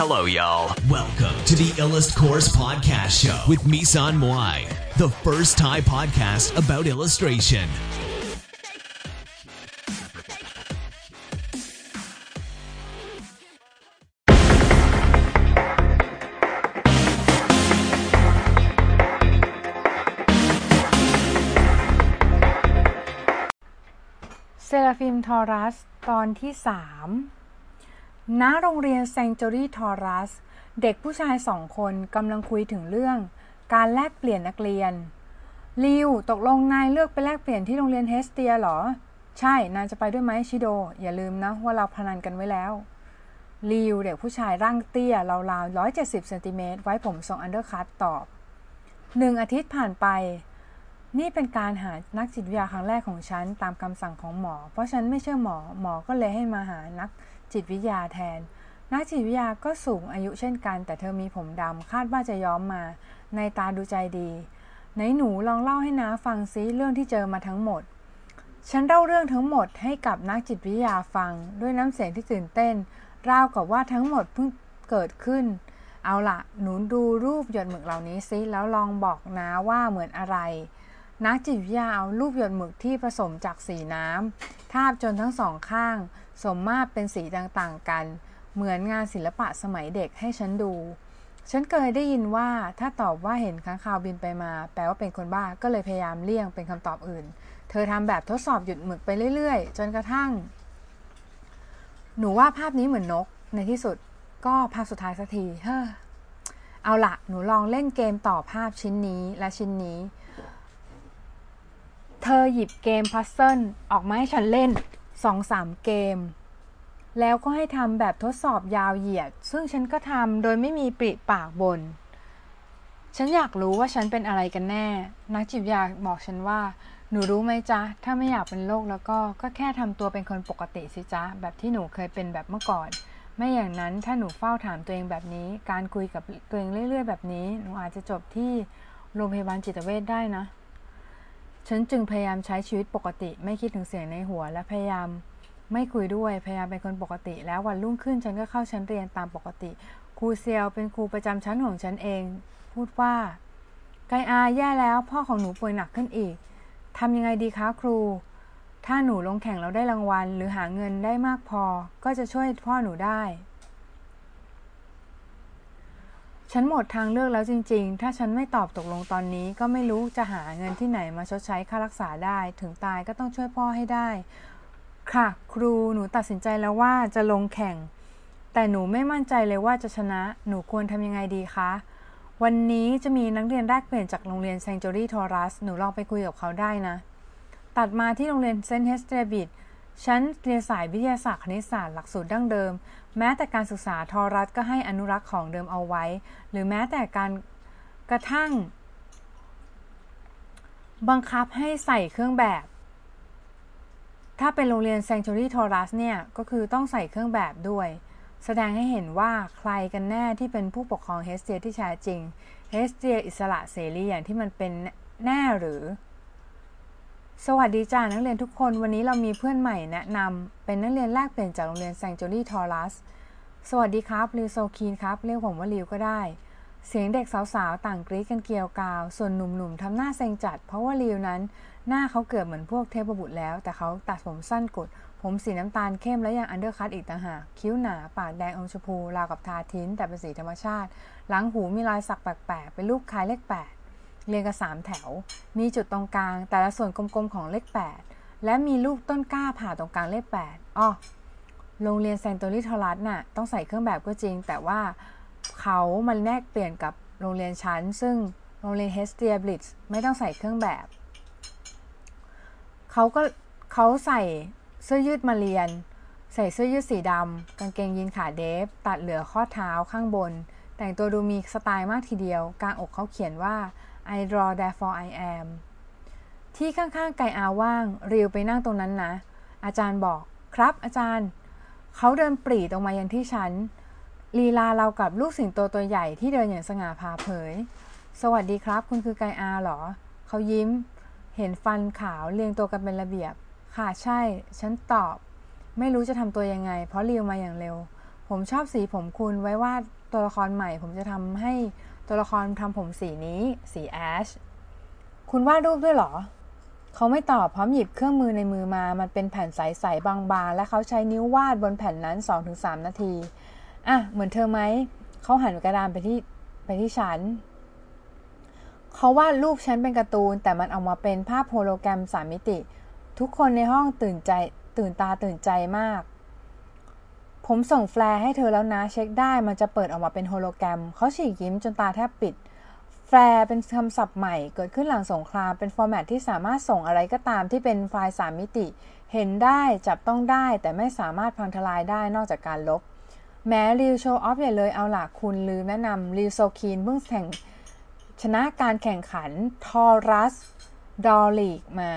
Hello, y'all. Welcome to the Illust Course Podcast Show with Misan Moai, the first Thai podcast about illustration. เซราฟิมทอรัส ตอนที่สาม ณโรงเรียนแซงจอรี่ทอรัส เด็กผู้ชายสองคนกำลังคุยถึงเรื่อง การแลกเปลี่ยนนักเรียน ลิว ตกลงนายเลือกไปแลกเปลี่ยนที่โรงเรียนเฮสเตียหรอ ใช่ นายจะไปด้วยไหมชิโด อย่าลืมนะว่าเราพนันกันไว้แล้ว ลิว เด็กผู้ชายร่างเตี้ยราวๆ170เซนติเมตรไว้ผมทรงอันเดอร์คัตตอบหนึ่งอาทิตย์ผ่านไป นี่เป็นการหานักจิตวิทยาครั้งแรกของฉันตามคำสั่งของหมอ เพราะฉันไม่เชื่อหมอ หมอก็เลยให้มาหานัก จิตวิทยาแทน นักจิตวิทยาก็สูงอายุเช่นกัน แต่เธอมีผมดำคาดว่าจะย้อมมา ในตาดูใจดี ไหนหนูลองเล่าให้น้าฟังซิเรื่องที่เจอมาทั้งหมด ฉันเล่าเรื่องทั้งหมดให้กับนักจิตวิทยาฟัง ด้วยน้ำเสียงที่ตื่นเต้น ราวกับว่าทั้งหมดเพิ่งเกิดขึ้น เอาละหนูดูรูปหยดหมึกเหล่านี้ซิแล้วลองบอกนะว่าเหมือนอะไร นักจิตวิทยาเอารูปหยดหมึกที่ผสมจากสีน้ำทาบจนทั้งสองข้าง สมมาตรเป็นสีต่างๆกัน เหมือนงานศิลปะสมัยเด็กให้ฉันดู ฉันเคยได้ยินว่าถ้าตอบว่าเห็นค้างคาวบินไปมา แปลว่าเป็นคนบ้าก็เลยพยายามเลี่ยงเป็นคำตอบอื่น เธอทำแบบทดสอบหยุดหมึกไปเรื่อยๆ จนกระทั่ง หนูว่าภาพนี้เหมือนนก ในที่สุดก็ภาพสุดท้ายสักทีเฮ้อเอาละหนูลองเล่นเกมต่อภาพชิ้นนี้และชิ้นนี้ เธอหยิบเกมพัซเซิลออกมาให้ฉันเล่นสองสามเกม แล้วก็ให้ทำแบบทดสอบยาวเหยียด ซึ่งฉันก็ทำโดยไม่มีปริปากบน ฉันอยากรู้ว่าฉันเป็นอะไรกันแน่ นักจิตวิทยาบอกฉันว่า หนูรู้ไหมจ๊ะ ถ้าไม่อยากเป็นโรคแล้วก็ก็แค่ทำตัวเป็นคนปกติสิจ๊ะ แบบที่หนูเคยเป็นแบบเมื่อก่อน ไม่อย่างนั้นถ้าหนูเฝ้าถามตัวเองแบบนี้ การคุยกับตัวเองเรื่อย ๆ แบบนี้ หนูอาจจะจบที่โรงพยาบาลจิตเวชได้นะ ฉันจึงพยายามใช้ชีวิตปกติ ไม่คิดถึงเสียงในหัว และพยายามไม่คุยด้วยพยายามเป็นคนปกติ แล้ววันรุ่งขึ้นฉันก็เข้าชั้นเรียนตามปกติ ครูเซียวเป็นครูประจำชั้นของฉันเอง พูดว่าไกอาแย่แล้ว พ่อของหนูป่วยหนักขึ้นอีกทำยังไงดีคะครู ถ้าหนูลงแข่งแล้วได้รางวัล หรือหาเงินได้มากพอ ก็จะช่วยพ่อหนูได้ ฉันหมดทางเลือกแล้วจริง ๆ ถ้าฉันไม่ตอบตกลงตอนนี้ก็ไม่รู้จะหาเงินที่ไหนมาชดใช้ค่ารักษาได้ ถึงตายก็ต้องช่วยพ่อให้ได้ ค่ะ ครู หนูตัดสินใจแล้วว่าจะลงแข่ง แต่หนูไม่มั่นใจเลยว่าจะชนะ หนูควรทำยังไงดีคะ วันนี้จะมีนักเรียนแรกเปลี่ยนจากโรงเรียนแซงจอรี่ทอรัส หนูลองไปคุยกับเขาได้นะ ตัดมาที่โรงเรียนเซนต์เฮสเตรบิด ฉันเรียนสายวิทยาศาสตร์คณิตศาสตร์หลักสูตรดั้งเดิม แม้แต่การศึกษาทอรัสก็ให้อนุรักษ์ของเดิมเอาไว้ หรือแม้แต่การกระทั่ง บังคับให้ใส่เครื่องแบบ ถ้าเป็นโรงเรียนแซงจูรี่ทอรัสเนี่ย ก็คือต้องใส่เครื่องแบบด้วย แสดงให้เห็นว่าใครกันแน่ที่เป็นผู้ปกครองเฮสเตียที่แท้จริงเฮสเตียอิสระเสรีอย่างที่มันเป็นแน่หรือ สวัสดีจ้านักเรียนทุกคนวันนี้เรามีเพื่อนใหม่แนะนำเป็นนักเรียนแลกเปลี่ยนจากโรงเรียนแซงจูรี่ทอรัสสวัสดีครับลิวโซคีนครับเรียกผมว่าลิวก็ได้ เสียงเด็กสาวๆ ต่างกรี๊ดกันเกรียวกราว ส่วนหนุ่มๆทำหน้าเซ็งจัด เพราะว่าลิวนั้น หน้าเขาเกือบเหมือนพวกเทพบุตรแล้ว แต่เขาตัดผมสั้นกัดผมสีน้ำตาลเข้มและยัง undercut อีกต่างหากคิ้วหนา ปากแดงอมชมพูราวกับทา tint แต่เป็นสีธรรมชาติ หลังหูมีรอยสักแปลกๆเป็นรูปคล้ายเลขแปด เรียงกันสามแถว มีจุดตรงกลาง แต่ละส่วนกลมๆของเลขแปดและมีรูปต้นกล้าผ่าตรงกลางเลขแปดอ้อโรงเรียนแซนโตริทอรัสน่ะต้องใส่เครื่องแบบก็จริง แต่ว่าเขามันแลกเปลี่ยนกับโรงเรียนชั้น ซึ่งโรงเรียนเฮสเตียบลิตส์ไม่ต้องใส่เครื่องแบบเขาก็เขาใส่เสื้อยืดมาเรียน ใส่เสื้อยืดสีดำกางเกงยีนขาเดฟ ตัดเหลือข้อเท้าข้างบน แต่งตัวดูมีสไตล์มากทีเดียวกลางอกเขาเขียนว่า I draw therefore I am ที่ข้างๆ ไก่อาว่างริวไปนั่งตรงนั้นนะ อาจารย์บอกครับอาจารย์ เขาเดินปรีตรงมายังที่ฉัน ลีลาเรากับลูกสิงโตตัวใหญ่ที่เดินอย่างสง่าผ่าเผย สวัสดีครับ คุณคือไกอาเหรอ เขายิ้ม เห็นฟันขาวเรียงตัวกันเป็นระเบียบ ค่ะใช่ ฉันตอบ ไม่รู้จะทำตัวยังไง เพราะเรียวมาอย่างเร็วผผมชอบสีผมคุณไว้ว่าตัวละครใหม่ ผมจะทำให้ ตัวละครทำผมสีนี้ สีแอช คุณวาดรูปด้วยเหรอ เขาไม่ตอบพร้อมหยิบเครื่องมือในมือมา มันเป็นแผ่นใสๆบางๆ และเขาใช้นิ้ววาดบนแผ่นนั้น 2-3 นาที อะ เหมือนเธอไหม เขาหันกระดานไปที่ไปที่ฉัน เขาวาดรูปฉันเป็นการ์ตูน แต่มันออกมาเป็นภาพโฮโลแกรมสามมิติ ทุกคนในห้องตื่นใจตื่นตาตื่นใจมาก ผมส่ง flare ให้เธอแล้วนะเช็คได้มันจะเปิดออกมาเป็นโฮโลแกรม เขาฉีกยิ้มจนตาแทบปิด flare เป็นคำศัพท์ใหม่เกิดขึ้นหลังสงคราม เป็น format ที่สามารถส่งอะไรก็ตามที่เป็นไฟล์สามมิติ เห็นได้จับต้องได้ แต่ไม่สามารถพังทลายได้นอกจากการลบ แม้ริวโชว์ออฟใหญ่เลยเอาล่ะคุณลืมแนะนำริวโซคีนเพิ่งแข่งชนะการแข่งขันทอรัสดอลีกมา